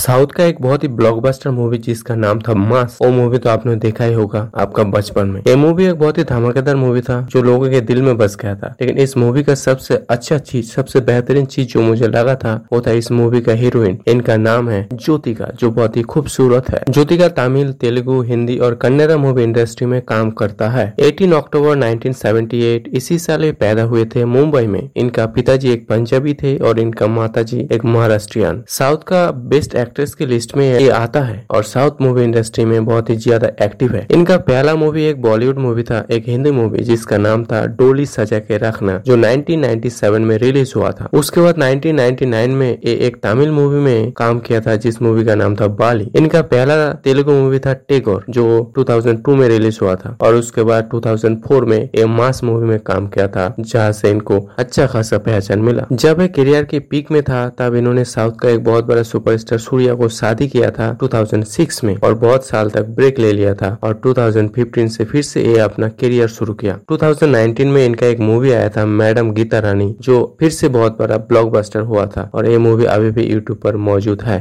South का एक बहुत ही ब्लॉकबस्टर मूवी जिसका नाम था मास वो मूवी तो आपने देखा ही होगा आपका बचपन में। ये मूवी एक बहुत ही धमाकेदार मूवी था, जो लोगों के दिल में बस गया था। लेकिन इस मूवी का सबसे अच्छा चीज़, सबसे बेहतरीन चीज़ जो मुझे लगा था, वो था इस मूवी का हीरोइन इनका नाम है ज्योतिका, जो बहुत ही खूबसूरत है। ज्योतिका तमिल, तेलुगु, हिंदी और कन्नड़ा मूवी इंडस्ट्री में काम करता है। एटीन अक्टूबर नाइनटीन इसी साल पैदा हुए थे मुंबई में। इनका पिताजी एक पंजाबी थे और इनका माता एक महाराष्ट्रियन। साउथ का बेस्ट एक्ट्रेस की लिस्ट में ये आता है। और साउथ मूवी इंडस्ट्री में बहुत ही ज़्यादा एक्टिव है। इनका पहला मूवी एक बॉलीवुड मूवी था, एक हिंदी मूवी जिसका नाम था डोली सजा के रखना जो 1997 में रिलीज़ हुआ था। उसके बाद 1999 में ये एक तमिल मूवी में काम किया था, जिस मूवी का नाम था बाली इनका पहला तेलुगु मूवी था टेगोर जो 2002 में रिलीज़ हुआ था। और उसके बाद 2004 में ये मास मूवी में काम किया था, जहाँ से इनको अच्छा खासा पहचान मिला। जब ये करियर के पीक में था, तब इन्होंने साउथ का एक बहुत बड़ा सुपरस्टार सूर्या को शादी किया था 2006 में और बहुत साल तक ब्रेक ले लिया था और 2015 से फिर से ये अपना करियर शुरू किया। 2019 में इनका एक मूवी आया था मैडम गीता रानी, जो फिर से बहुत बड़ा ब्लॉकबस्टर हुआ था और ये मूवी अभी भी यूट्यूब पर मौजूद है।